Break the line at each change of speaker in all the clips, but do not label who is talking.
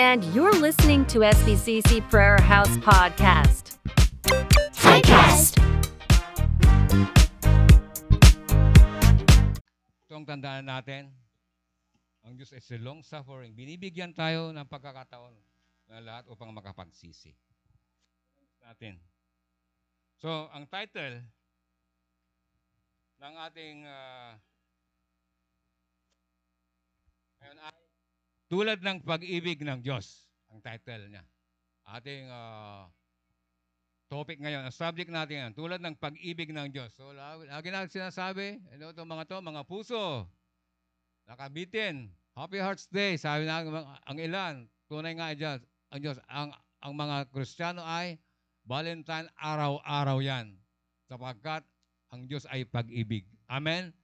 And you're listening to SBCC Prayer House Podcast.
Typecast.
Ito ang tandaan natin. Ang Diyos is long suffering. Binibigyan tayo ng pagkakataon na lahat upang makapagsisi. Natin. So, ang title ng ating uh, ngayon ay Tulad ng pag-ibig ng Diyos. Ang title niya. Ating uh, topic ngayon, ang subject natin ngayon, tulad ng pag-ibig ng Diyos. So, lagi, natin sinasabi, ano itong mga to, mga puso, nakabitin, Happy Hearts Day, sabi na ang ilan, tunay nga dyan, ang Diyos, ang, ang mga Kristiyano ay Valentine, araw-araw yan. Sapagkat ang Diyos ay pag-ibig. Amen?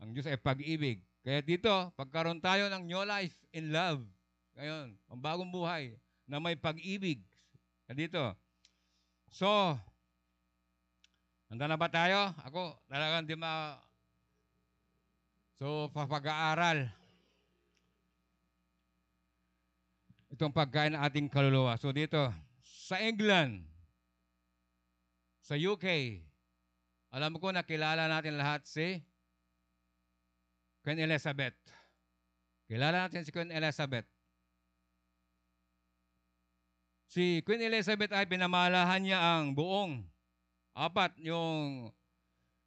Ang Diyos ay pag-ibig. Kaya dito, pagkaroon tayo ng new life in love, ngayon, ang bagong buhay na may pag-ibig. Dito. So, handa na ba tayo? Ako, talagang di ma... So, papag-aaral. Itong pagkain ng ating kaluluwa. So, dito, sa England, sa UK, alam ko nakilala natin lahat si Queen Elizabeth. Kilala natin si Queen Elizabeth. Si Queen Elizabeth ay pinamalahan niya ang buong apat yung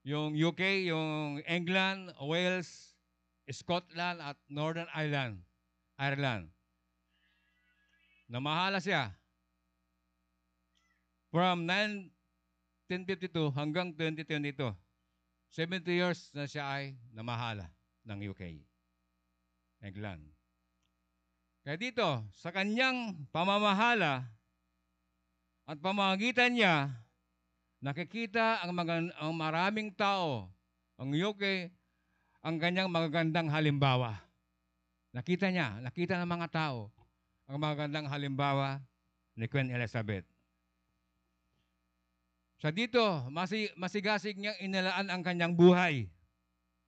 yung UK, yung England, Wales, Scotland at Northern Ireland. Ireland. Namahala siya. From 1952 hanggang 2022. 70 years na siya ay namahala ng UK. England. Kaya dito, sa kanyang pamamahala at pamamagitan niya, nakikita ang, mga, ang maraming tao, ang UK, ang kanyang magagandang halimbawa. Nakita niya, nakita ng mga tao, ang magagandang halimbawa ni Queen Elizabeth. Sa dito, masi, masigasig niyang inilaan ang kanyang buhay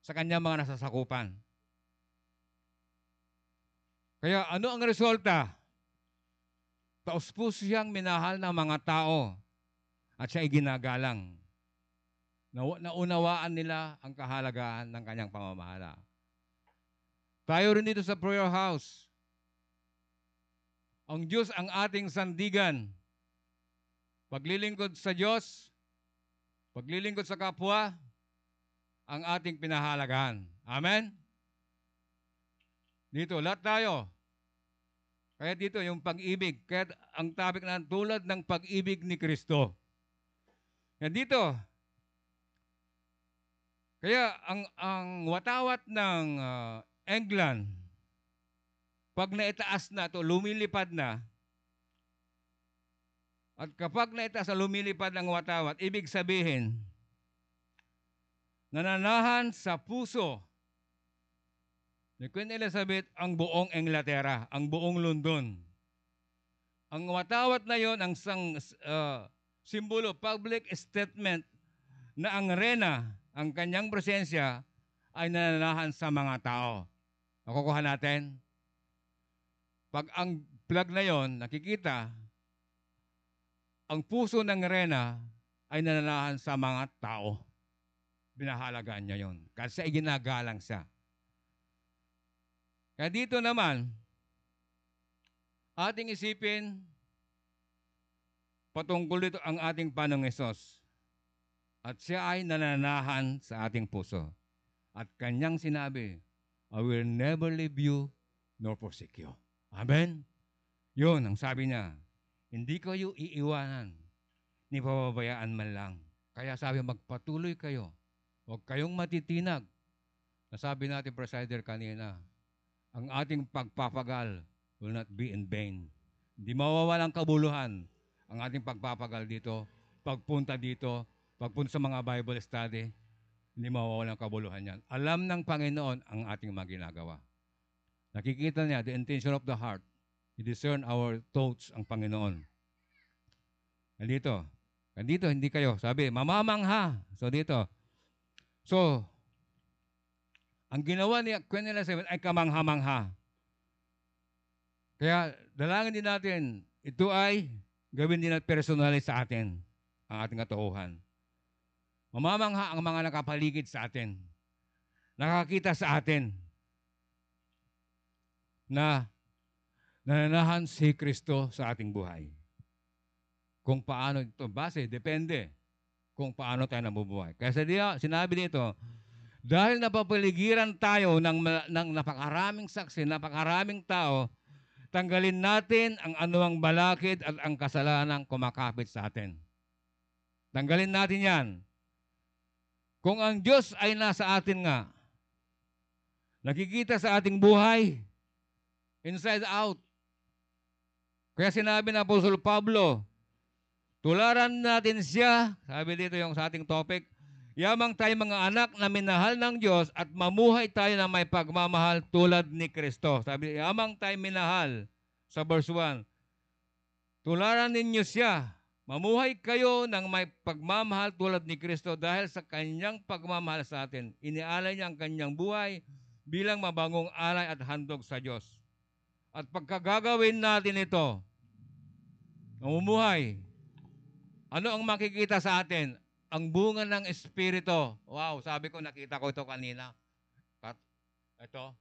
sa kanyang mga nasasakupan. Kaya ano ang resulta? Taos-puso siyang minahal ng mga tao at siya ay ginagalang. Naunawaan nila ang kahalagaan ng kanyang pamamahala. Tayo rin dito sa prayer house. Ang Diyos ang ating sandigan. Paglilingkod sa Diyos, paglilingkod sa kapwa, ang ating pinahalagahan. Amen? Dito, lahat tayo. Kaya dito, yung pag-ibig. Kaya ang topic na tulad ng pag-ibig ni Kristo. Kaya dito, kaya ang, ang watawat ng uh, England, pag naitaas na to lumilipad na, at kapag naitaas na lumilipad ng watawat, ibig sabihin, nananahan sa puso ni Queen Elizabeth ang buong Inglaterra, ang buong London. Ang watawat na yon ang sang uh, simbolo, public statement na ang rena, ang kanyang presensya ay nananahan sa mga tao. Nakukuha natin? Pag ang plug na yon nakikita, ang puso ng rena ay nananahan sa mga tao. Binahalagaan niya yon. Kasi ginagalang siya. Kaya dito naman, ating isipin patungkol dito ang ating Panong Isos. At siya ay nananahan sa ating puso. At kanyang sinabi, I will never leave you nor forsake you. Amen? Yun ang sabi niya. Hindi kayo iiwanan, ni pababayaan man lang. Kaya sabi, magpatuloy kayo. Huwag kayong matitinag. Nasabi natin, Presider, kanina, ang ating pagpapagal will not be in vain. Hindi mawawalang kabuluhan ang ating pagpapagal dito, pagpunta dito, pagpunta sa mga Bible study, hindi mawawalang kabuluhan yan. Alam ng Panginoon ang ating mga ginagawa. Nakikita niya the intention of the heart. He discern our thoughts ang Panginoon. Nandito. Nandito, hindi kayo. Sabi, mamamangha. So dito. So, ang ginawa ni Queen Elizabeth ay kamangha-mangha. Kaya dalangin din natin, ito ay gawin din natin personally sa atin, ang ating katauhan. Mamamangha ang mga nakapaligid sa atin. Nakakita sa atin na nananahan si Kristo sa ating buhay. Kung paano ito, base, depende kung paano tayo nabubuhay. Kaya diya, sinabi dito, dahil napapaligiran tayo ng, ng napakaraming saksi, napakaraming tao, tanggalin natin ang anuang balakid at ang kasalanan kumakapit sa atin. Tanggalin natin yan. Kung ang Diyos ay nasa atin nga, nakikita sa ating buhay, inside out. Kaya sinabi ng Apostol Pablo, tularan natin siya, sabi dito yung sa ating topic, yamang tayo mga anak na minahal ng Diyos at mamuhay tayo na may pagmamahal tulad ni Kristo. Sabi, yamang tayo minahal sa verse 1. Tularan ninyo siya. Mamuhay kayo ng may pagmamahal tulad ni Kristo dahil sa kanyang pagmamahal sa atin. Inialay niya ang kanyang buhay bilang mabangong alay at handog sa Diyos. At pagkagagawin natin ito, namumuhay, ano ang makikita sa atin? Ang bunga ng Espiritu. Wow, sabi ko, nakita ko ito kanina. Kat, ito,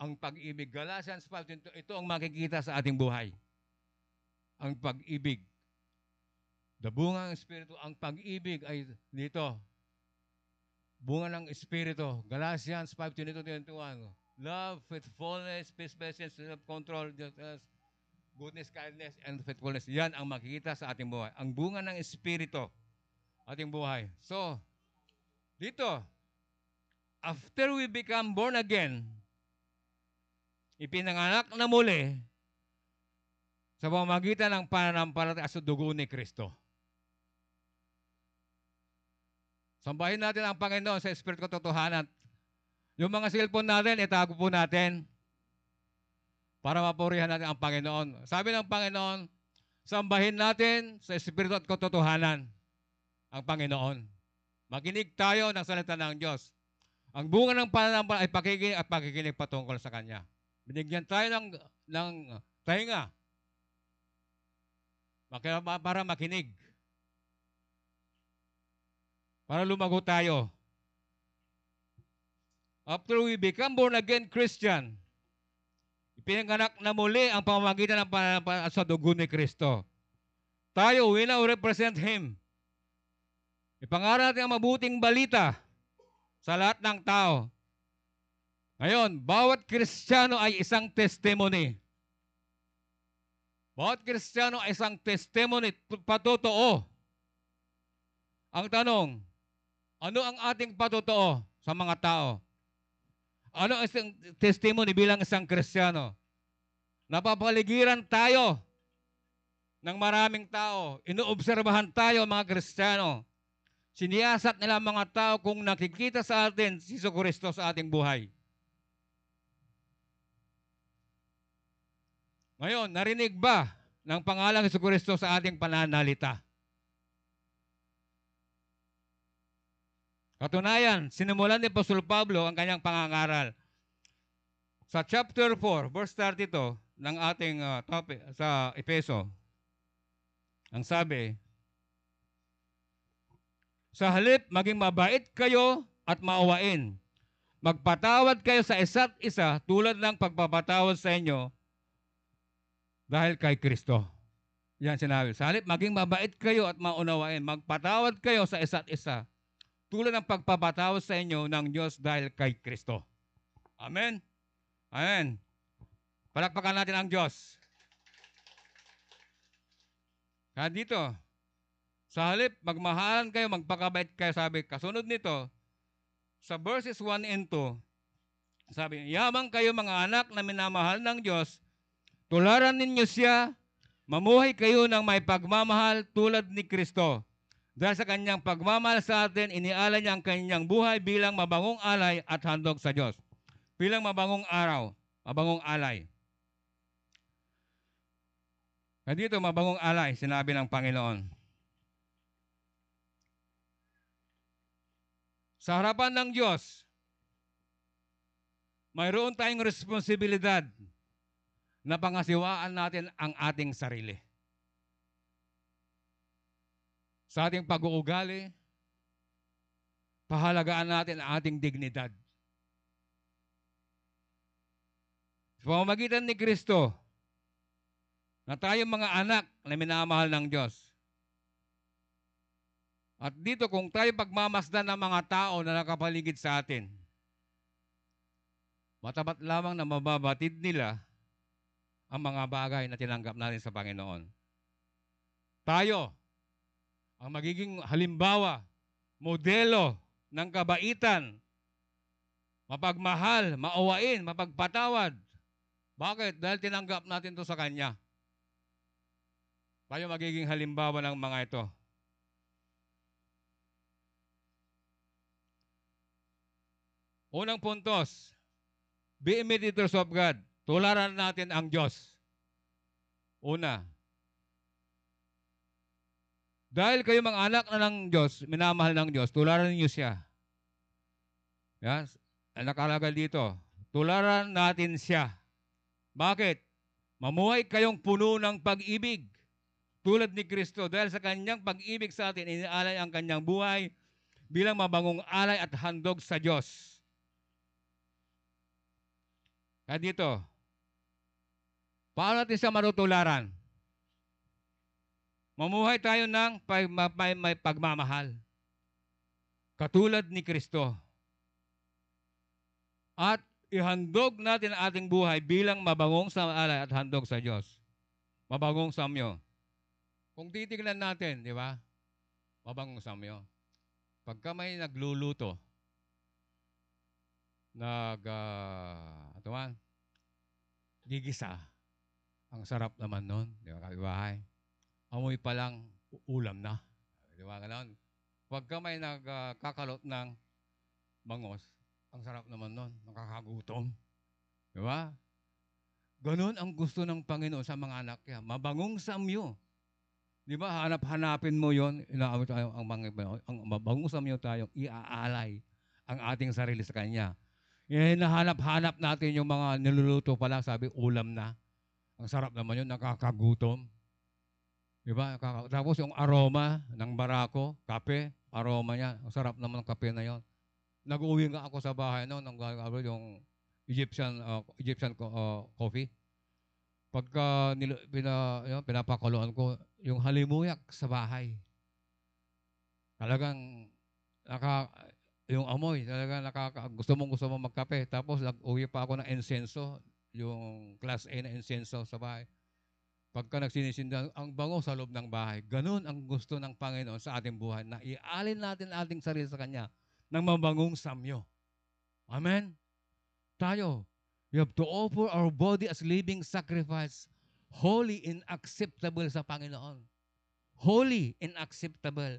ang pag-ibig. Galatians 5, ito, ang makikita sa ating buhay. Ang pag-ibig. The bunga ng Espiritu, ang pag-ibig ay dito. Bunga ng Espiritu. Galatians 5, 22, 21. Love, faithfulness, peace, patience, self-control, gentleness, goodness, kindness, and faithfulness. Yan ang makikita sa ating buhay. Ang bunga ng Espiritu, ating buhay. So, dito, after we become born again, ipinanganak na muli sa pamamagitan ng pananampalataya sa dugo ni Kristo. Sambahin natin ang Panginoon sa Espiritu Katotohanan. Yung mga cellphone natin, itago po natin para mapurihan natin ang Panginoon. Sabi ng Panginoon, sambahin natin sa Espiritu at Katotohanan ang Panginoon. Makinig tayo ng salita ng Diyos. Ang bunga ng pananampalataya ay pakikinig at pakikinig patungkol sa Kanya. Binigyan tayo ng, ng tainga para makinig. Para lumago tayo. After we become born again Christian, ipinanganak na muli ang pamamagitan ng pananampalataya sa dugo ni Kristo. Tayo, we now represent Him. Ipangaral natin ang mabuting balita sa lahat ng tao. Ngayon, bawat Kristiyano ay isang testimony. Bawat Kristiyano ay isang testimony, patotoo. Ang tanong, ano ang ating patotoo sa mga tao? Ano ang testimony bilang isang Kristiyano? Napapaligiran tayo ng maraming tao. Inuobserbahan tayo mga Kristiyano. Siniyasat nila mga tao kung nakikita sa atin si Kristo sa ating buhay. Ngayon, narinig ba ng pangalang Jesu Kristo sa ating pananalita? Katunayan, sinimulan ni Apostol Pablo ang kanyang pangangaral. Sa chapter 4, verse 32 ng ating uh, topic sa Epeso, ang sabi, Sa halip, maging mabait kayo at maawain. Magpatawad kayo sa isa't isa tulad ng pagpapatawad sa inyo dahil kay Kristo. Yan sinabi. Sa halip, maging mabait kayo at maunawain. Magpatawad kayo sa isa't isa tulad ng pagpapatawad sa inyo ng Diyos dahil kay Kristo. Amen? Amen. Palakpakan natin ang Diyos. Kaya dito, sa halip, magmahalan kayo, magpakabait kayo, sabi, kasunod nito, sa verses 1 and 2, sabi, yamang kayo mga anak na minamahal ng Diyos, tularan ninyo siya, mamuhay kayo ng may pagmamahal tulad ni Kristo. Dahil sa kanyang pagmamahal sa atin, inialay niya ang kanyang buhay bilang mabangong alay at handog sa Diyos. Bilang mabangong araw, mabangong alay. Kaya dito, mabangong alay, sinabi ng Panginoon. Sa harapan ng Diyos, mayroon tayong responsibilidad na pangasiwaan natin ang ating sarili. Sa ating pag-uugali, pahalagaan natin ang ating dignidad. Sa pamamagitan ni Kristo, na tayo mga anak na minamahal ng Diyos. At dito kung tayo pagmamasdan ng mga tao na nakapaligid sa atin, matapat lamang na mababatid nila ang mga bagay na tinanggap natin sa Panginoon. Tayo, ang magiging halimbawa, modelo ng kabaitan, mapagmahal, mauwain, mapagpatawad. Bakit? Dahil tinanggap natin to sa Kanya. Tayo magiging halimbawa ng mga ito. Unang puntos, be imitators of God. Tularan natin ang Diyos. Una, dahil kayo mga anak na ng Diyos, minamahal ng Diyos, tularan niyo siya. Yes? Ang nakalagay dito, tularan natin siya. Bakit? Mamuhay kayong puno ng pag-ibig tulad ni Kristo dahil sa kanyang pag-ibig sa atin, inialay ang kanyang buhay bilang mabangong alay at handog sa Diyos. Kaya dito, paano natin siya marutularan? Mamuhay tayo ng pag- ma- may, may pagmamahal. Katulad ni Kristo. At ihandog natin ang ating buhay bilang mabangong sa alay at handog sa Diyos. Mabangong samyo. Kung titignan natin, di ba? Mabangong samyo. Pagka may nagluluto, nag, uh, ano man, gigisa, ang sarap naman nun, di ba, kabibahay? Amoy pa lang, ulam na. Di ba, gano'n? Pagka may nagkakalot ng bangos, ang sarap naman nun, nakakagutom. Di ba? Ganon ang gusto ng Panginoon sa mga anak niya. Mabangong samyo. Di ba? Hanap-hanapin mo yon Inaawit tayo ang mga ang mabangong samyo tayong iaalay ang ating sarili sa Kanya. Eh, nahanap-hanap natin yung mga niluluto pala, sabi, ulam na. Ang sarap naman yun, nakakagutom. Di ba? Tapos yung aroma ng barako, kape, aroma niya. Ang sarap naman ng kape na yon. Nag-uwi nga ako sa bahay noon, nang yung Egyptian uh, Egyptian uh, coffee. Pagka nil, pina, yun, pinapakuluan ko, yung halimuyak sa bahay. Talagang naka, yung amoy, talagang nakaka, gusto mong gusto mong magkape. Tapos nag-uwi pa ako ng insenso, yung class A na insenso sa bahay. Pagka nagsinisinda, ang bango sa loob ng bahay. Ganun ang gusto ng Panginoon sa ating buhay na ialin natin ating sarili sa Kanya ng mabangong samyo. Amen? Tayo, we have to offer our body as living sacrifice, holy and acceptable sa Panginoon. Holy and acceptable.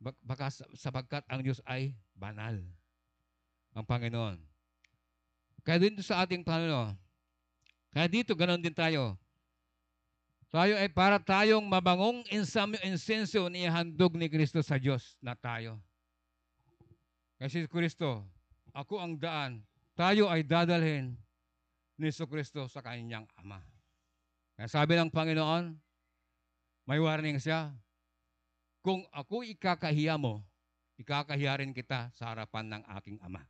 Bak- Baka sa- sapagkat ang Diyos ay banal. Ang Panginoon. Kaya dito sa ating Panginoon, kaya dito ganon din tayo. Tayo ay para tayong mabangong insenso ni handog ni Kristo sa Diyos na tayo. Kasi Kristo, ako ang daan. Tayo ay dadalhin ni Kristo sa kanyang Ama. Kaya sabi ng Panginoon, may warning siya, kung ako ikakahiya mo, ikakahiya rin kita sa harapan ng aking Ama.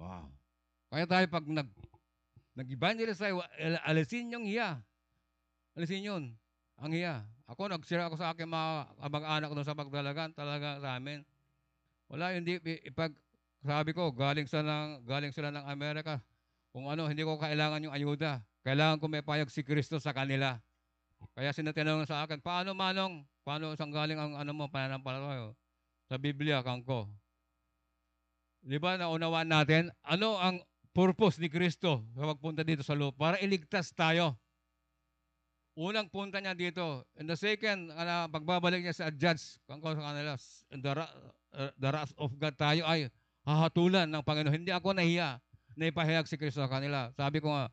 Wow. Kaya tayo pag nag, nag-evangelize tayo, al- alisin yung hiya. Alisin yun. Ang hiya. Ako, nagsira ako sa aking mga kamag-anak doon sa pagdalagan, talaga sa amin. Wala, hindi, i- pag sabi ko, galing sila ng, galing sila ng Amerika. Kung ano, hindi ko kailangan yung ayuda. Kailangan ko may payag si Kristo sa kanila. Kaya sinatanong sa akin, paano manong? Paano saan galing ang ano mo, pananampalataya? Sa Biblia, kangko. Di ba, naunawaan natin, ano ang purpose ni Kristo sa pagpunta dito sa lupa? Para iligtas tayo. Unang punta niya dito. And the second, ano, pagbabalik niya sa judge, kangko sa kanila, the, uh, the wrath of God tayo ay hahatulan ng Panginoon. Hindi ako nahiya na ipahayag si Kristo sa kanila. Sabi ko nga,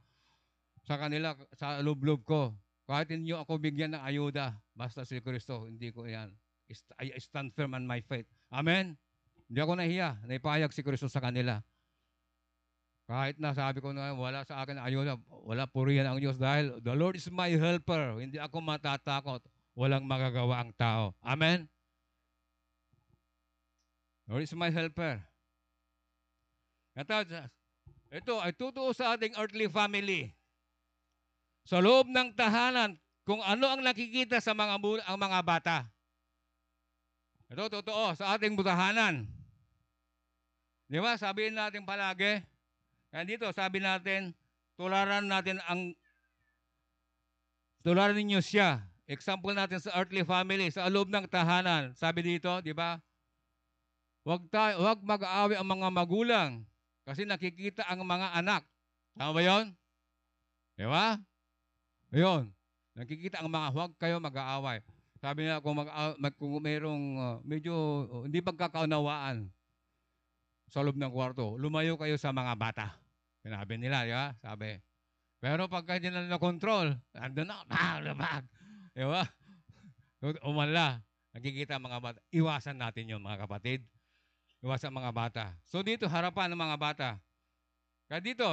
sa kanila, sa loob-loob ko, kahit hindi ako bigyan ng ayuda, basta si Kristo, hindi ko yan. I stand firm on my faith. Amen? Hindi ako nahiya na ipahayag si Kristo sa kanila. Kahit na sabi ko na wala sa akin ayuda, wala purihan ang Diyos dahil the Lord is my helper. Hindi ako matatakot. Walang magagawa ang tao. Amen? Lord is my helper. Ito, ito ay totoo sa ating earthly family. Sa loob ng tahanan, kung ano ang nakikita sa mga ang mga bata. Ito totoo sa ating tahanan. Di ba? Sabihin natin palagi. Kaya dito, sabi natin, tularan natin ang tularan ninyo siya. Example natin sa earthly family, sa loob ng tahanan. Sabi dito, di ba? Huwag, tayo, huwag mag-aaway ang mga magulang kasi nakikita ang mga anak. Tama ba yun? Di ba? Yun. Nakikita ang mga huwag kayo mag-aaway. Sabi niya kung, mag, mag, kung mayroong uh, medyo uh, hindi pagkakaunawaan sa loob ng kwarto, lumayo kayo sa mga bata. Sinabi nila, di ba? Sabi. Pero pagka hindi na na-control, andun na, bang, labag. Di ba? Umala. Nakikita ang mga bata. Iwasan natin yun, mga kapatid. Iwasan ang mga bata. So dito, harapan ng mga bata. Kaya dito,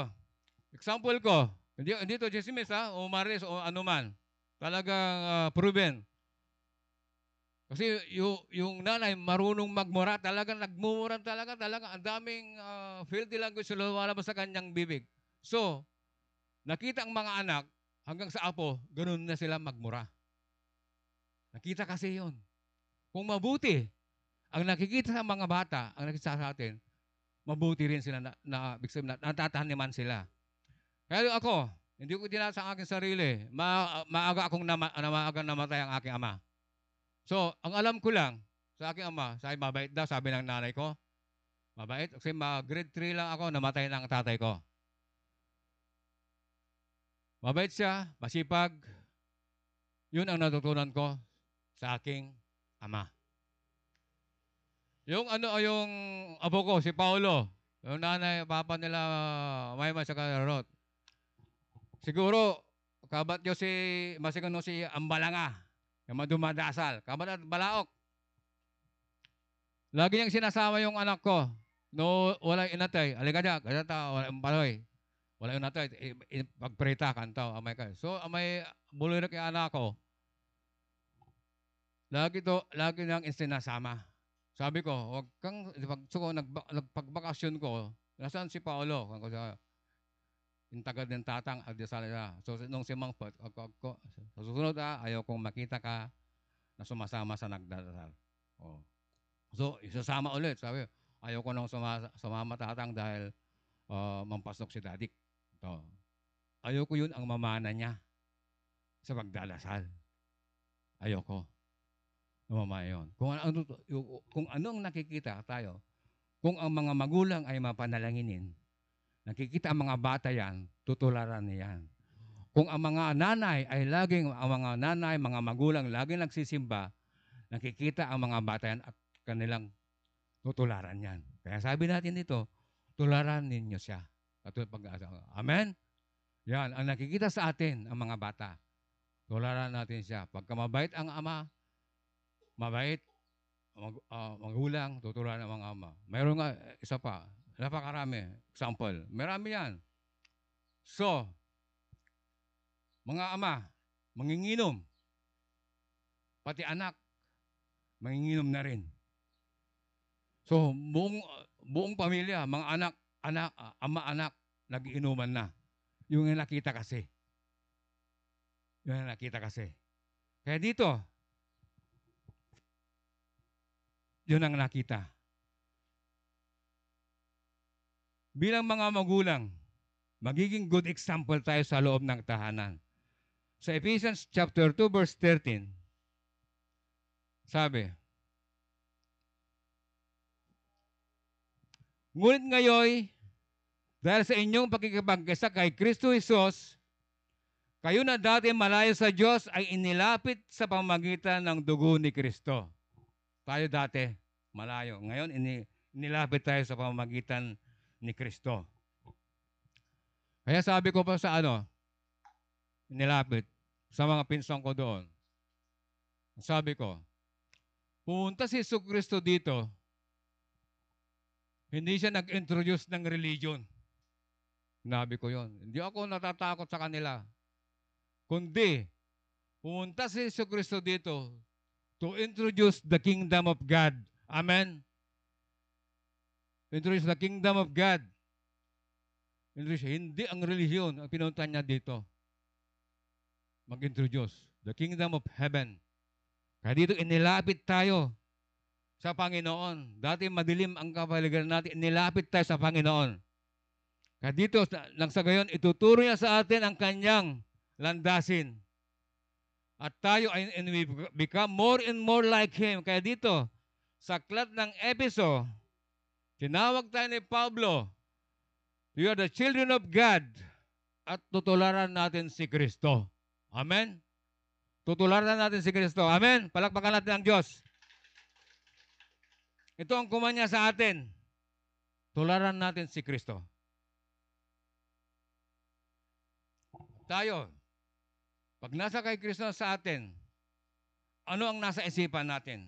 example ko, hindi, dito, Jessimis, ha? O Maris, o anuman. Talagang ah, proven. Kasi yung, yung nanay marunong magmura, talaga nagmumura talaga, talaga ang daming ah, filthy language na lumalabas sa kanyang bibig. So, nakita ang mga anak, hanggang sa apo, ganun na sila magmura. Nakita kasi yon. Kung mabuti, ang nakikita sa mga bata, ang nakikita sa atin, mabuti rin sila na, na, na natataniman sila. Kaya ako, hindi ko tinasa ang aking sarili, ma, maaga akong nama, na maaga namatay ang aking ama. So, ang alam ko lang, sa aking ama, sabi mabait daw, sabi ng nanay ko. Mabait. Kasi ma grade 3 lang ako, namatay na ang tatay ko. Mabait siya, masipag. Yun ang natutunan ko sa aking ama. Yung ano, yung abo ko, si Paulo, yung nanay, papa nila, Mayma sa Karot. Siguro, kabat nyo si, masigano si Ambalanga, yung mga dumadasal. Kabat at Balaok. Lagi niyang sinasama yung anak ko. No, wala inatay. Alika niya, kaya wala paloy. Wala inatay. I- i- Pagprita, kantaw, amay ka. So, amay buloy na kay anak ko. Lagi to, lagi niyang sinasama. Sabi ko, wag kang, pag, so, nagba- nagpagbakasyon ko, nasaan si Paolo? Kung ko yung taga ng tatang, agdasal na. So, nung si Mang ako, ako, sa susunod ah, ayaw kong makita ka na sumasama sa nagdadasal. Oh. So, isasama ulit. Sabi, ayaw ko nang suma, sumama tatang dahil uh, mampasok si dadik. To. Ayaw ko yun ang mamana niya sa pagdalasal. Ayaw ko. Mama yun. Kung ano, yung- kung ano ang nakikita tayo, kung ang mga magulang ay mapanalanginin, nakikita ang mga bata yan, tutularan niyan. Kung ang mga nanay ay laging, ang mga nanay, mga magulang laging nagsisimba, nakikita ang mga bata yan at kanilang tutularan yan. Kaya sabi natin dito, tularan ninyo siya. Katulad pag Amen? Yan, ang nakikita sa atin, ang mga bata. Tularan natin siya. Pagka mabait ang ama, mabait, mag, ah, magulang, tutularan ang mga ama. Mayroon nga, eh, isa pa, napakarami. Example, marami yan. So, mga ama, manginginom. Pati anak, manginginom na rin. So, buong, buong pamilya, mga anak, anak, ah, ama, anak, nagiinuman na. Yung nakita kasi. Yung nakita kasi. Kaya dito, yun ang nakita. Bilang mga magulang, magiging good example tayo sa loob ng tahanan. Sa Ephesians chapter 2 verse 13, sabi, Ngunit ngayon, dahil sa inyong pakikipagkisa kay Kristo Jesus, kayo na dati malayo sa Diyos ay inilapit sa pamagitan ng dugo ni Kristo. Tayo dati, malayo. Ngayon, ini, inilapit tayo sa pamamagitan ni Kristo. Kaya sabi ko pa sa ano, inilapit sa mga pinsang ko doon. Sabi ko, pumunta si Yesu Kristo dito, hindi siya nag-introduce ng religion. Sinabi ko yon. Hindi ako natatakot sa kanila. Kundi, pumunta si Yesu Cristo dito to introduce the kingdom of God. Amen? Introduce the kingdom of God. Introduce, hindi ang relihiyon ang pinunta niya dito. Mag-introduce the kingdom of heaven. Kaya dito inilapit tayo sa Panginoon. Dati madilim ang kapaligiran natin, inilapit tayo sa Panginoon. Kaya dito, nang sa gayon, ituturo niya sa atin ang kanyang landasin. At tayo ay and we become more and more like Him. Kaya dito, sa aklat ng Episo, tinawag tayo ni Pablo, You are the children of God at tutularan natin si Kristo. Amen? Tutularan natin si Kristo. Amen? Palakpakan natin ang Diyos. Ito ang kumanya sa atin. Tularan natin si Kristo. Tayo, pag nasa kay Kristo sa atin, ano ang nasa isipan natin?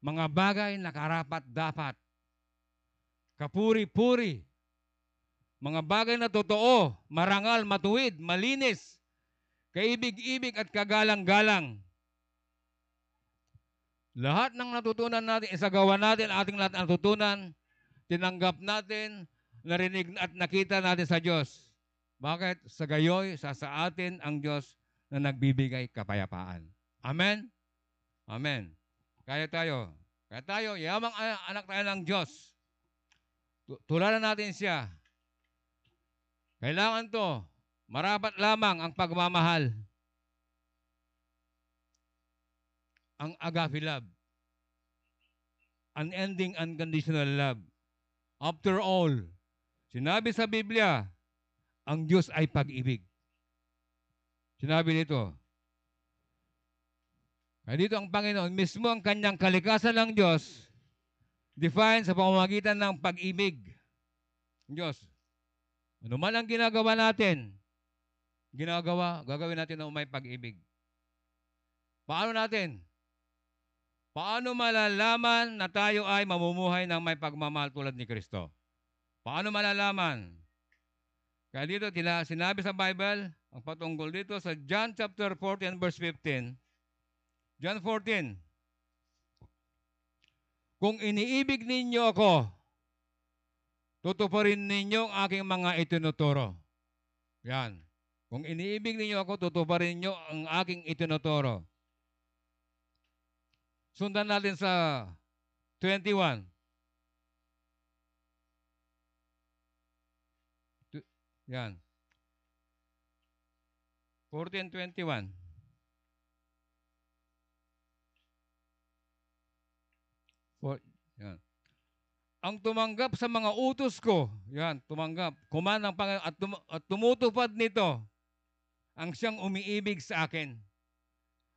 Mga bagay na karapat dapat. Kapuri-puri. Mga bagay na totoo, marangal, matuwid, malinis, kaibig-ibig at kagalang-galang. Lahat ng natutunan natin, isagawa natin ating lahat ng natutunan, tinanggap natin, narinig at nakita natin sa Diyos. Bakit? Sa gayoy, sa sa atin ang Diyos na nagbibigay kapayapaan. Amen? Amen. Kaya tayo. Kaya tayo, yamang anak tayo ng Diyos. Tu- Tularan natin siya. Kailangan to. Marapat lamang ang pagmamahal. Ang agape love. Unending, unconditional love. After all, sinabi sa Biblia, ang Diyos ay pag-ibig. Sinabi dito. Kaya dito ang Panginoon, mismo ang kanyang kalikasan ng Diyos, define sa pamamagitan ng pag-ibig. Diyos, ano man ang ginagawa natin, ginagawa, gagawin natin na may pag-ibig. Paano natin? Paano malalaman na tayo ay mamumuhay ng may pagmamahal tulad ni Kristo? Paano malalaman? Kaya dito, tina, sinabi sa Bible, ang patungkol dito sa John chapter 14 verse 15. John 14. Kung iniibig ninyo ako, tutuparin ninyo ang aking mga itinuturo. Yan. Kung iniibig ninyo ako, tutuparin ninyo ang aking itinuturo. Sundan natin sa 21. Yan. 14.21. For, yan. Ang tumanggap sa mga utos ko, yan, tumanggap, kuman ng Panginoon at, tum- at tumutupad nito, ang siyang umiibig sa akin.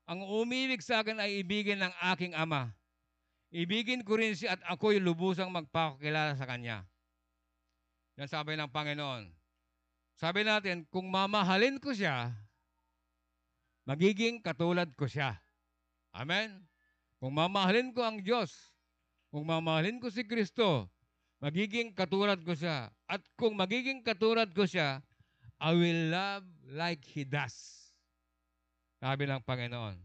Ang umiibig sa akin ay ibigin ng aking ama. Ibigin ko rin siya at ako'y lubusang magpakilala sa kanya. Yan sabi ng Panginoon. Sabi natin, kung mamahalin ko siya, magiging katulad ko siya. Amen? Kung mamahalin ko ang Diyos, kung mamahalin ko si Kristo, magiging katulad ko siya. At kung magiging katulad ko siya, I will love like He does. Sabi ng Panginoon,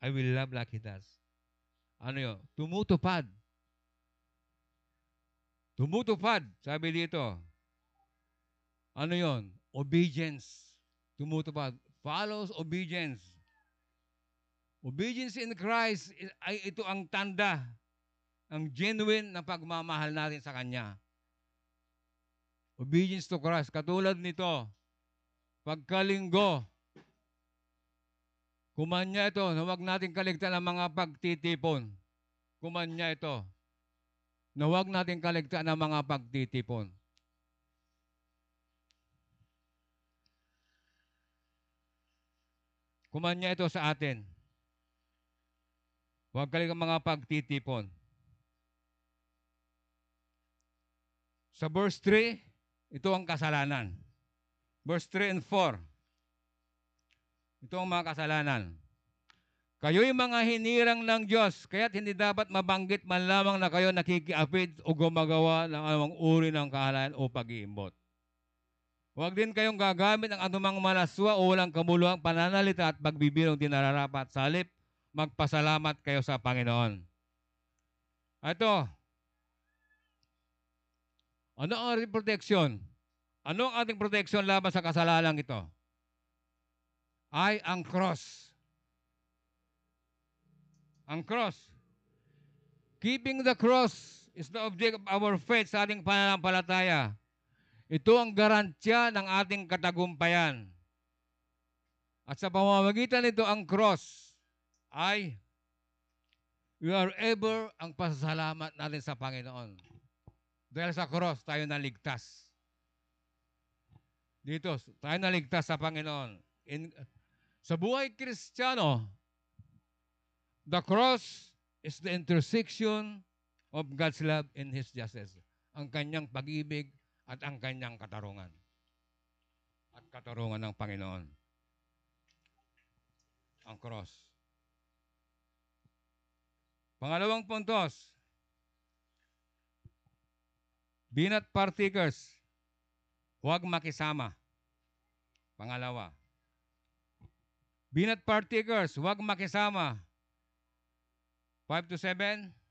I will love like He does. Ano yun? Tumutupad. Tumutupad, sabi dito. Ano yon? Obedience. Tumutupad. Follows obedience. Obedience in Christ ay ito ang tanda, ang genuine na pagmamahal natin sa Kanya. Obedience to Christ. Katulad nito, pagkalinggo, kumanya ito, na huwag natin kaligtaan ang mga pagtitipon. Kumanya ito, na huwag natin kaligtaan ang mga pagtitipon. Kumanya ito sa atin. Huwag kaligtaan ang mga pagtitipon. Sa verse 3, ito ang kasalanan. Verse 3 and 4. Ito ang mga kasalanan. Kayo'y mga hinirang ng Diyos, kaya't hindi dapat mabanggit man lamang na kayo nakikiapid o gumagawa ng anumang uri ng kahalan o pag-iimbot. Huwag din kayong gagamit ng anumang malaswa o walang kamuluhang pananalita at pagbibirong di nararapat. Sa halip, magpasalamat kayo sa Panginoon. Ito. Ano ang ating proteksyon? Ano ang ating proteksyon laban sa kasalanan ito? Ay ang cross. Ang cross. Keeping the cross is the object of our faith sa ating pananampalataya. Ito ang garantya ng ating katagumpayan. At sa pamamagitan nito ang cross ay we are ever ang pasasalamat natin sa Panginoon. Dahil sa cross tayo naligtas. Dito, tayo naligtas sa Panginoon. In, sa buhay kristyano, the cross is the intersection of God's love and His justice. Ang kanyang pag-ibig at ang kanyang katarungan. At katarungan ng Panginoon. Ang cross. Pangalawang puntos. Binat partakers. Huwag makisama. Pangalawa. Binat partakers. Huwag makisama. 5 to 7.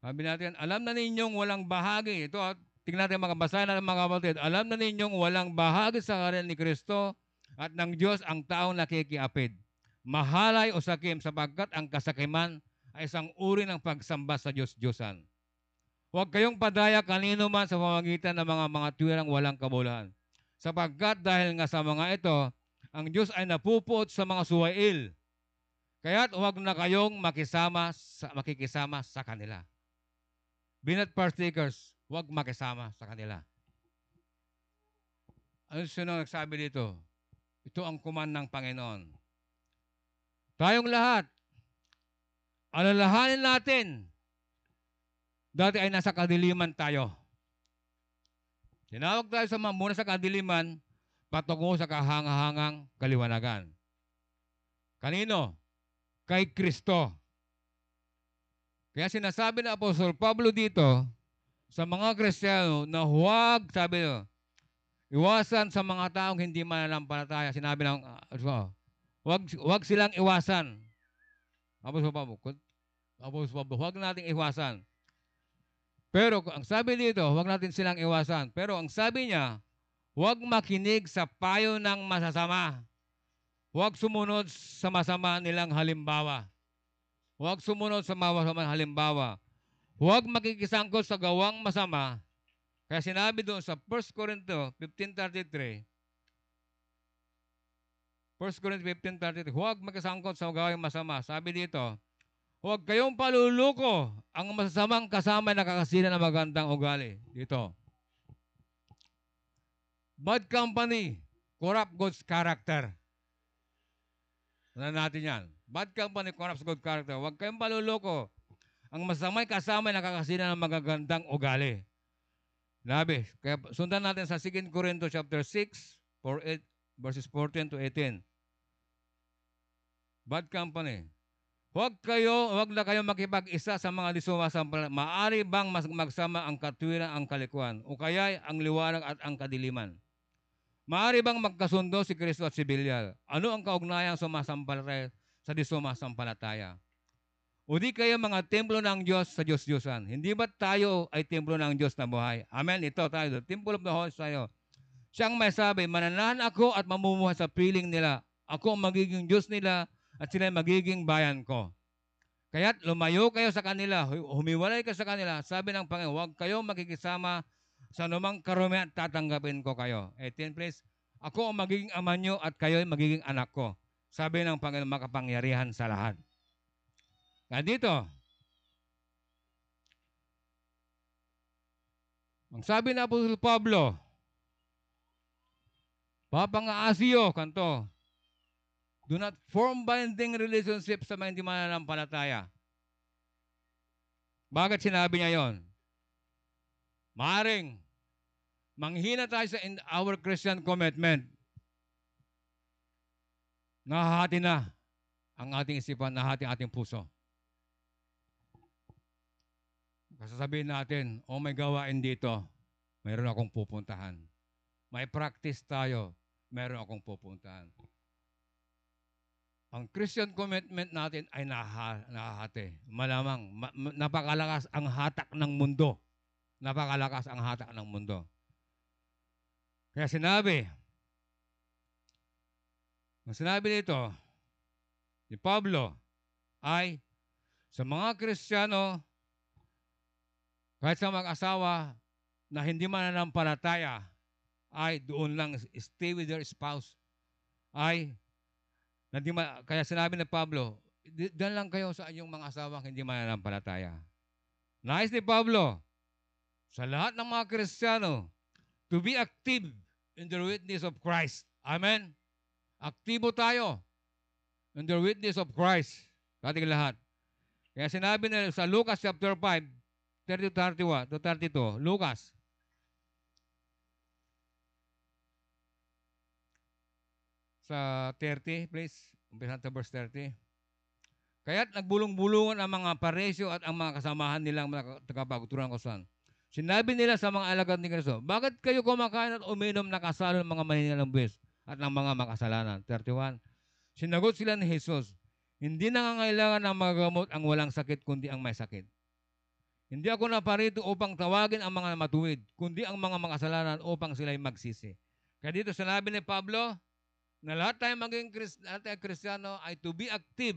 Sabi natin, alam na ninyong walang bahagi. Ito, ah, tingnan natin mga basahin natin mga kapatid. Alam na ninyong walang bahagi sa karin ni Kristo at ng Diyos ang taong nakikiapid. Mahalay o sakim sapagkat ang kasakiman ay isang uri ng pagsamba sa Diyos-Diyosan. Huwag kayong padaya kanino man sa pamagitan ng mga mga tuwirang walang kabuluhan. Sapagkat dahil nga sa mga ito, ang Diyos ay napupuot sa mga suwail. Kaya't huwag na kayong makisama sa, makikisama sa kanila. Binat partakers, huwag makisama sa kanila. Ano sino nagsabi dito? Ito ang kuman ng Panginoon. Tayong lahat, alalahanin natin, dati ay nasa kadiliman tayo. Tinawag tayo sa muna sa kadiliman, patungo sa kahangahangang kaliwanagan. Kanino? Kay Kristo. Kaya sinasabi ng Apostol Pablo dito sa mga Kristiyano na huwag, sabi nyo, iwasan sa mga taong hindi mananampalataya. Sinabi ng, uh, huwag, huwag silang iwasan. Apostol Pablo, Apostol Pablo, huwag nating iwasan. Pero ang sabi dito, huwag natin silang iwasan. Pero ang sabi niya, huwag makinig sa payo ng masasama. Huwag sumunod sa masama nilang halimbawa. Huwag sumunod sa masamang halimbawa. Huwag makikisangkot sa gawang masama. Kaya sinabi doon sa 1 Corinto 15.33, 1 Corinto 15.33, huwag makisangkot sa gawang masama. Sabi dito, huwag kayong paluluko ang masasamang kasama na kakasira ng magandang ugali. Dito. Bad company, corrupt God's character. Ano natin yan? Bad company corrupts good character. Huwag kayong paluloko. Ang masamay kasama ay nakakasira ng magagandang ugali. Labi. Kaya sundan natin sa 2 Corinto chapter 6, 4, 8, verses 14 to 18. Bad company. Huwag kayo, huwag na kayo makipag-isa sa mga di sumasampalataya. Maari bang mas magsama ang katwiran ang kalikuan o kaya ang liwanag at ang kadiliman? Maari bang magkasundo si Kristo at si Bilyal? Ano ang kaugnayang sumasampalataya sa di sumasampalataya? O di kayo mga templo ng Diyos sa Diyos-Diyosan? Hindi ba tayo ay templo ng Diyos na buhay? Amen. Ito tayo. The temple of the Holy tayo. Siyang may sabi, mananahan ako at mamumuhay sa piling nila. Ako ang magiging Diyos nila at sila magiging bayan ko. Kaya't lumayo kayo sa kanila, humiwalay ka sa kanila. Sabi ng Panginoon, huwag kayong makikisama sa anumang karumihan at tatanggapin ko kayo. 18 please. Ako ang magiging ama nyo at kayo ay magiging anak ko. Sabi ng Panginoon, makapangyarihan sa lahat. Kaya dito, ang sabi na Apostol Pablo, Papangaasiyo, kanto, do not form binding relationship sa mga hindi mananampalataya. Bakit sinabi niya yon? Maaring manghina tayo sa in our Christian commitment. Nahahati na ang ating isipan, nahahati ang ating puso. Kasasabihin natin, oh may gawain dito. mayroon akong pupuntahan. May practice tayo, mayroon akong pupuntahan. Ang Christian commitment natin ay naha, nahahati. Malamang, ma- ma- napakalakas ang hatak ng mundo. Napakalakas ang hatak ng mundo. Kaya sinabi, ang sinabi nito ni Pablo ay sa mga Kristiyano, kahit sa mag-asawa na hindi mananampalataya, ay doon lang stay with their spouse. Ay, na di kaya sinabi ni Pablo, "Di- diyan lang kayo sa inyong mga asawang hindi mananampalataya. Nais ni Pablo, sa lahat ng mga Kristiyano, to be active in the witness of Christ. Amen? Aktibo tayo in the witness of Christ. Ating lahat. Kaya sinabi na sa Lucas chapter 5, 30 to 31 to 32, Lucas. Sa 30, please. Umpisa sa verse 30. Kaya't nagbulong-bulungan ang mga paresyo at ang mga kasamahan nilang mga tagapagturuan ko saan. Sinabi nila sa mga alagad ni Kristo, Bakit kayo kumakain at uminom na kasalo ng mga maninilang buwis at ng mga makasalanan? 31. Sinagot sila ni Jesus, Hindi nangangailangan ng mga gamot ang walang sakit, kundi ang may sakit. Hindi ako naparito upang tawagin ang mga matuwid, kundi ang mga makasalanan upang sila'y magsisi. Kaya dito sinabi ni Pablo, na lahat tayo maging Krist- tayo Kristiyano ay to be active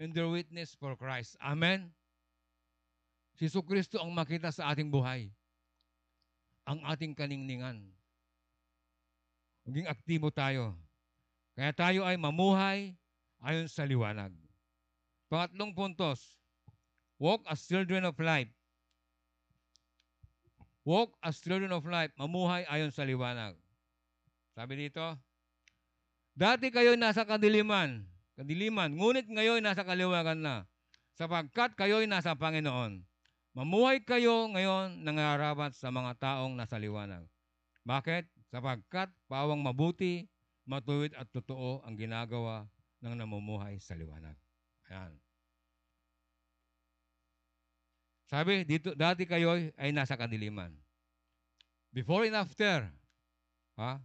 in their witness for Christ. Amen? Si Kristo ang makita sa ating buhay. Ang ating kaningningan. Maging aktibo tayo. Kaya tayo ay mamuhay ayon sa liwanag. Pangatlong puntos, walk as children of light. Walk as children of light, mamuhay ayon sa liwanag. Sabi dito, Dati kayo nasa kadiliman, kadiliman, ngunit ngayon nasa kaliwagan na, sapagkat kayo'y nasa Panginoon. Mamuhay kayo ngayon nangarapat sa mga taong nasa liwanag. Bakit? Sapagkat pawang mabuti, matuwid at totoo ang ginagawa ng namumuhay sa liwanag. Ayan. Sabi, dito, dati kayo ay nasa kadiliman. Before and after, ha?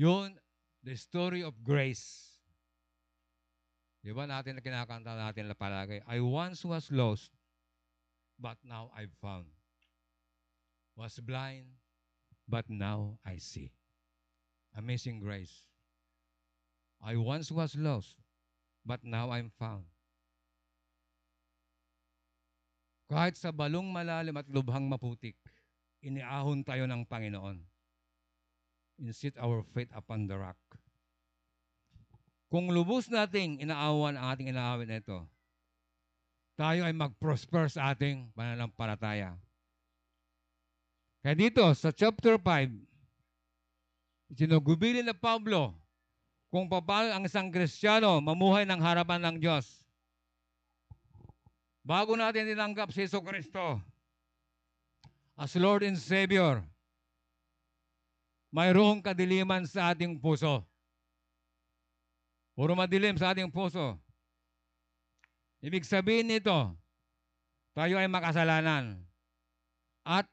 Yun, the story of grace. Di ba natin na kinakanta natin na palagi? I once was lost, but now I've found. Was blind, but now I see. Amazing grace. I once was lost, but now I'm found. Kahit sa balong malalim at lubhang maputik, iniahon tayo ng Panginoon. Insit our faith upon the rock. Kung lubos nating inaawan ang ating inaawin na ito, tayo ay mag-prosper sa ating pananampalataya. Kaya dito, sa chapter 5, sinugubilin na Pablo kung paano ang isang Kristiyano mamuhay ng harapan ng Diyos. Bago natin tinanggap si Yeso Kristo as Lord and Savior, mayroong kadiliman sa ating puso. Puro madilim sa ating puso. Ibig sabihin nito, tayo ay makasalanan at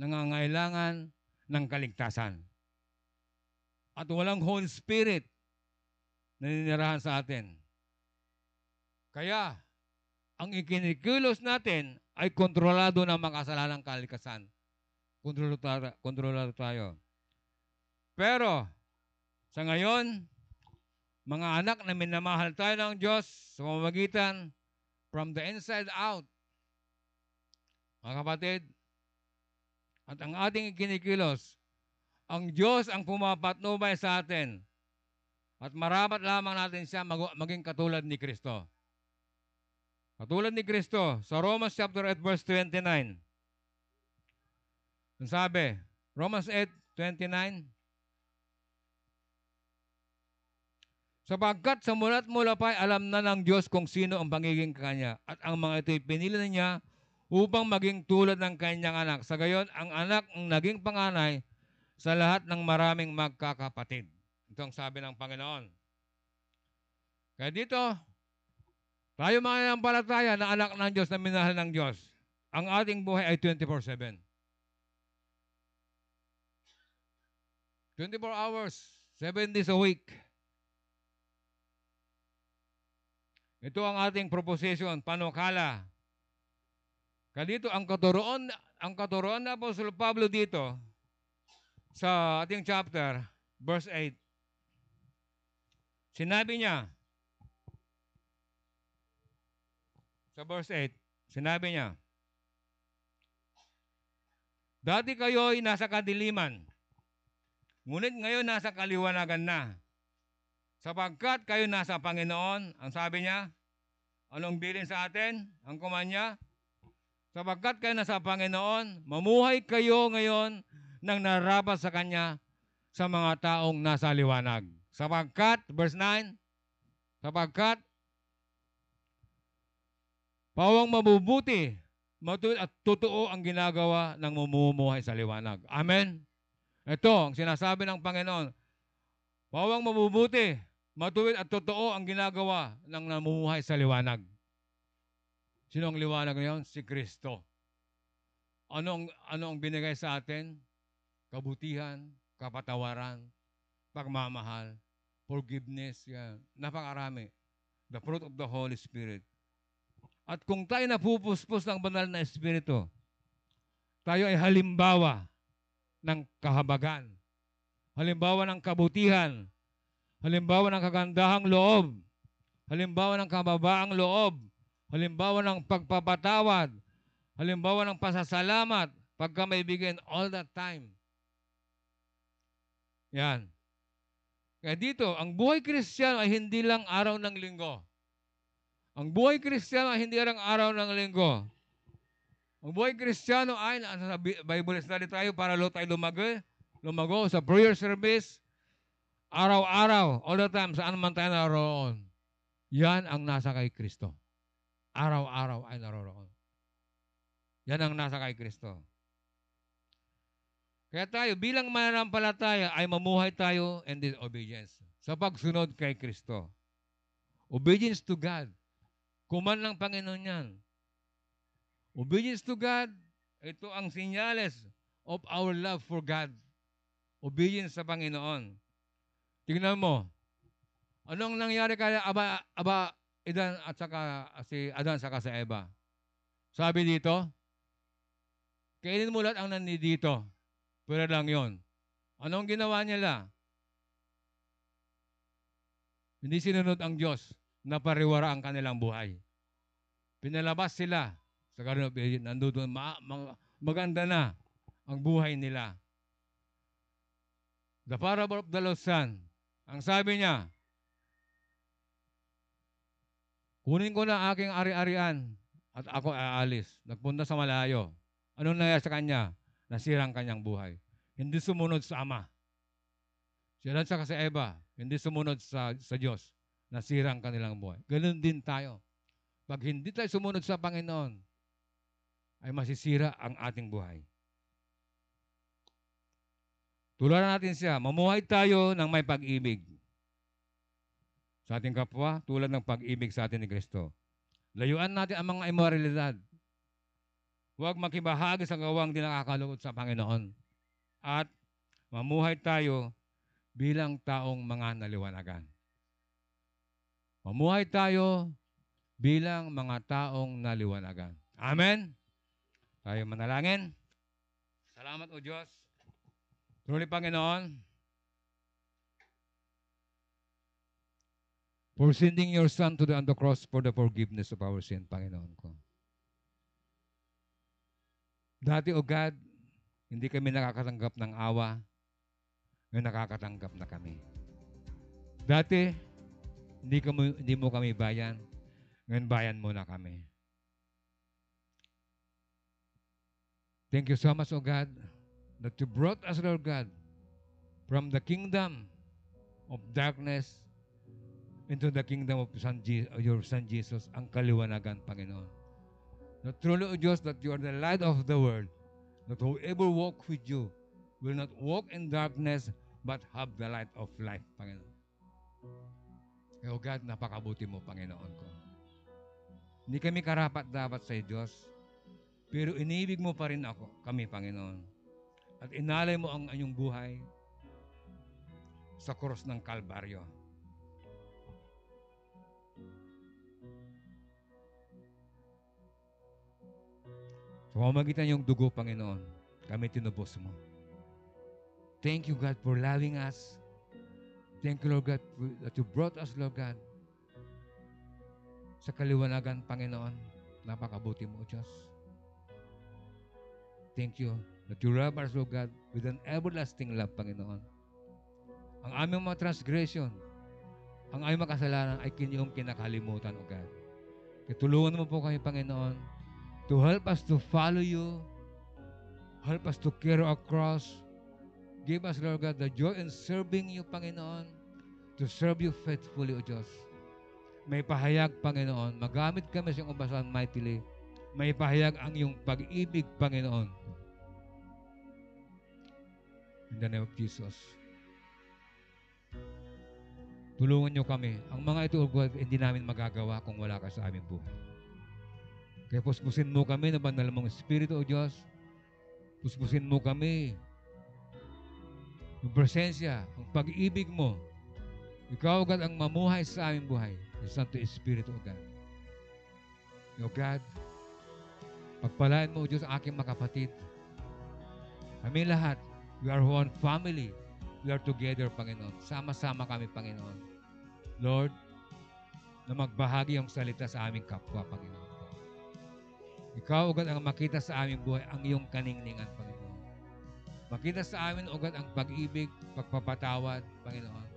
nangangailangan ng kaligtasan. At walang Holy Spirit na ninirahan sa atin. Kaya, ang ikinikilos natin ay kontrolado ng makasalanang kalikasan. Kontrolado, kontrolado tayo. Pero, sa ngayon, mga anak na minamahal tayo ng Diyos sa pamamagitan from the inside out. Mga kapatid, at ang ating ikinikilos, ang Diyos ang pumapatnubay sa atin at marapat lamang natin siya mag- maging katulad ni Kristo. Katulad ni Kristo, sa Romans chapter 8 verse 29. Ang sabi, Romans 8, 29, Sapagkat sa mula't mula pa ay alam na ng Diyos kung sino ang pangiging kanya at ang mga ito'y pinili na niya upang maging tulad ng kanyang anak. Sa gayon, ang anak ang naging panganay sa lahat ng maraming magkakapatid. Ito ang sabi ng Panginoon. Kaya dito, tayo mga palataya na anak ng Diyos, na minahal ng Diyos. Ang ating buhay ay 24-7. 24 hours, 7 days a week. Ito ang ating proposition, panukala, Kadito ang katuroon, ang katuroon na Apostol Pablo dito sa ating chapter, verse 8. Sinabi niya, sa verse 8, sinabi niya, Dati kayo'y nasa kadiliman, ngunit ngayon nasa kaliwanagan na. Sapagkat kayo nasa Panginoon, ang sabi niya, anong bilin sa atin? Ang kumanya, sapagkat kayo nasa Panginoon, mamuhay kayo ngayon nang narapat sa Kanya sa mga taong nasa liwanag. Sapagkat, verse 9, sapagkat, pawang mabubuti, matuwid at totoo ang ginagawa ng mamumuhay sa liwanag. Amen? Ito ang sinasabi ng Panginoon. Pawang mabubuti, matuwid at totoo ang ginagawa ng namumuhay sa liwanag. Sino ang liwanag ngayon? Si Kristo. Ano ang, ano ang binigay sa atin? Kabutihan, kapatawaran, pagmamahal, forgiveness, yan. Napakarami. The fruit of the Holy Spirit. At kung tayo napupuspos ng banal na Espiritu, tayo ay halimbawa ng kahabagan, halimbawa ng kabutihan, halimbawa ng kagandahang loob, halimbawa ng kababaang loob, halimbawa ng pagpapatawad, halimbawa ng pasasalamat, pagka may bigyan all the time. Yan. Kaya dito, ang buhay kristyano ay hindi lang araw ng linggo. Ang buhay kristyano ay hindi lang araw ng linggo. Ang buhay kristyano ay, Bi- Bible study tayo para lo tayo lumago, lumago sa prayer service, araw-araw, all the time, saan man tayo naroon. Yan ang nasa kay Kristo. Araw-araw ay naroroon. Yan ang nasa kay Kristo. Kaya tayo, bilang mananampalataya, ay mamuhay tayo in this obedience. Sa pagsunod kay Kristo. Obedience to God. Kuman ng Panginoon yan. Obedience to God, ito ang sinyales of our love for God. Obedience sa Panginoon. Tingnan mo, anong nangyari kaya Aba, Aba, Edan at saka si Adan saka si Eva? Sabi dito, kainin mo lahat ang nandito. Pero lang yon. Anong ginawa nila? Hindi sinunod ang Diyos na pariwara ang kanilang buhay. Pinalabas sila sa Garden of Eden. Nandun, ma- ma- maganda na ang buhay nila. The parable of the lost son. Ang sabi niya, kunin ko na aking ari-arian at ako aalis. Nagpunta sa malayo. Anong nangyari sa kanya? Nasirang kanyang buhay. Hindi sumunod sa Ama. Sila sa sa Eva, hindi sumunod sa, sa Diyos. Nasirang kanilang buhay. Ganun din tayo. Pag hindi tayo sumunod sa Panginoon, ay masisira ang ating buhay. Tularan natin siya. Mamuhay tayo ng may pag-ibig. Sa ating kapwa, tulad ng pag-ibig sa atin ni Kristo. Layuan natin ang mga immoralidad. Huwag makibahagi sa gawang di nakakalungkot sa Panginoon. At mamuhay tayo bilang taong mga naliwanagan. Mamuhay tayo bilang mga taong naliwanagan. Amen? Tayo manalangin. Salamat o Diyos. Truly, Panginoon, for sending your Son to the, on the cross for the forgiveness of our sin, Panginoon ko. Dati, O God, hindi kami nakakatanggap ng awa, ngayon nakakatanggap na kami. Dati, hindi, kami, hindi mo kami bayan, ngayon bayan mo na kami. Thank you so much, O God, that you brought us, Lord God, from the kingdom of darkness into the kingdom of Son Je- your Son Jesus, ang kaliwanagan, Panginoon. That truly, O Diyos, that you are the light of the world, that whoever walk with you will not walk in darkness, but have the light of life, Panginoon. Eh, O God, napakabuti mo, Panginoon ko. Hindi kami karapat dapat sa Diyos, pero inibig mo pa rin ako, kami, Panginoon. At inalay mo ang inyong buhay sa krus ng Kalbaryo. Sa pamamagitan yung dugo, Panginoon, kami tinubos mo. Thank you, God, for loving us. Thank you, Lord God, that you brought us, Lord God, sa kaliwanagan, Panginoon. Napakabuti mo, Diyos. Thank you that you love us, Lord God, with an everlasting love, Panginoon. Ang aming mga transgression, ang aming mga kasalanan ay kinyong kinakalimutan, O God. Kaya tulungan mo po kami, Panginoon, to help us to follow you, help us to carry our cross, Give us, Lord God, the joy in serving you, Panginoon, to serve you faithfully, O Diyos. May pahayag, Panginoon. Magamit kami sa iyong ubasan mightily. May pahayag ang iyong pag-ibig, Panginoon. In the name of Jesus. Tulungan niyo kami. Ang mga ito, O God, hindi namin magagawa kung wala ka sa aming buhay. Kaya puspusin mo kami na banal mong Espiritu, O Diyos. Puspusin mo kami yung presensya, ang pag-ibig mo. Ikaw, God, ang mamuhay sa aming buhay. Yung Santo Espiritu, O God. O God, pagpalain mo, O Diyos, ang aking mga kapatid. Kami lahat, we are one family. We are together, Panginoon. Sama-sama kami, Panginoon. Lord, na magbahagi ang salita sa aming kapwa, Panginoon. Ikaw, O God, ang makita sa aming buhay, ang iyong kaningningan, Panginoon. Makita sa amin, O God, ang pag-ibig, pagpapatawad, Panginoon.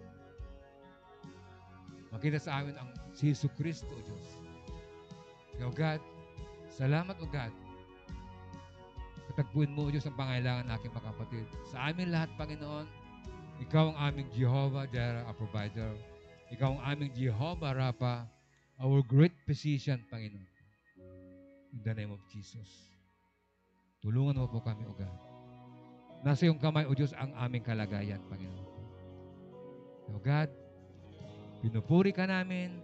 Makita sa amin ang si Jesu Kristo, O Diyos. O God, salamat, O God. Katagpuin mo, O Diyos, ang pangailangan ng aking mga kapatid. Sa amin lahat, Panginoon, Ikaw ang aming Jehovah Jireh, our provider. Ikaw ang aming Jehovah Rapha, our great physician, Panginoon. In the name of Jesus. Tulungan mo po kami, O God. Nasa iyong kamay, O Diyos, ang aming kalagayan, Panginoon. O God, pinupuri ka namin.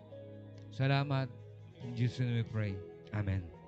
Salamat. In Jesus' name we pray. Amen.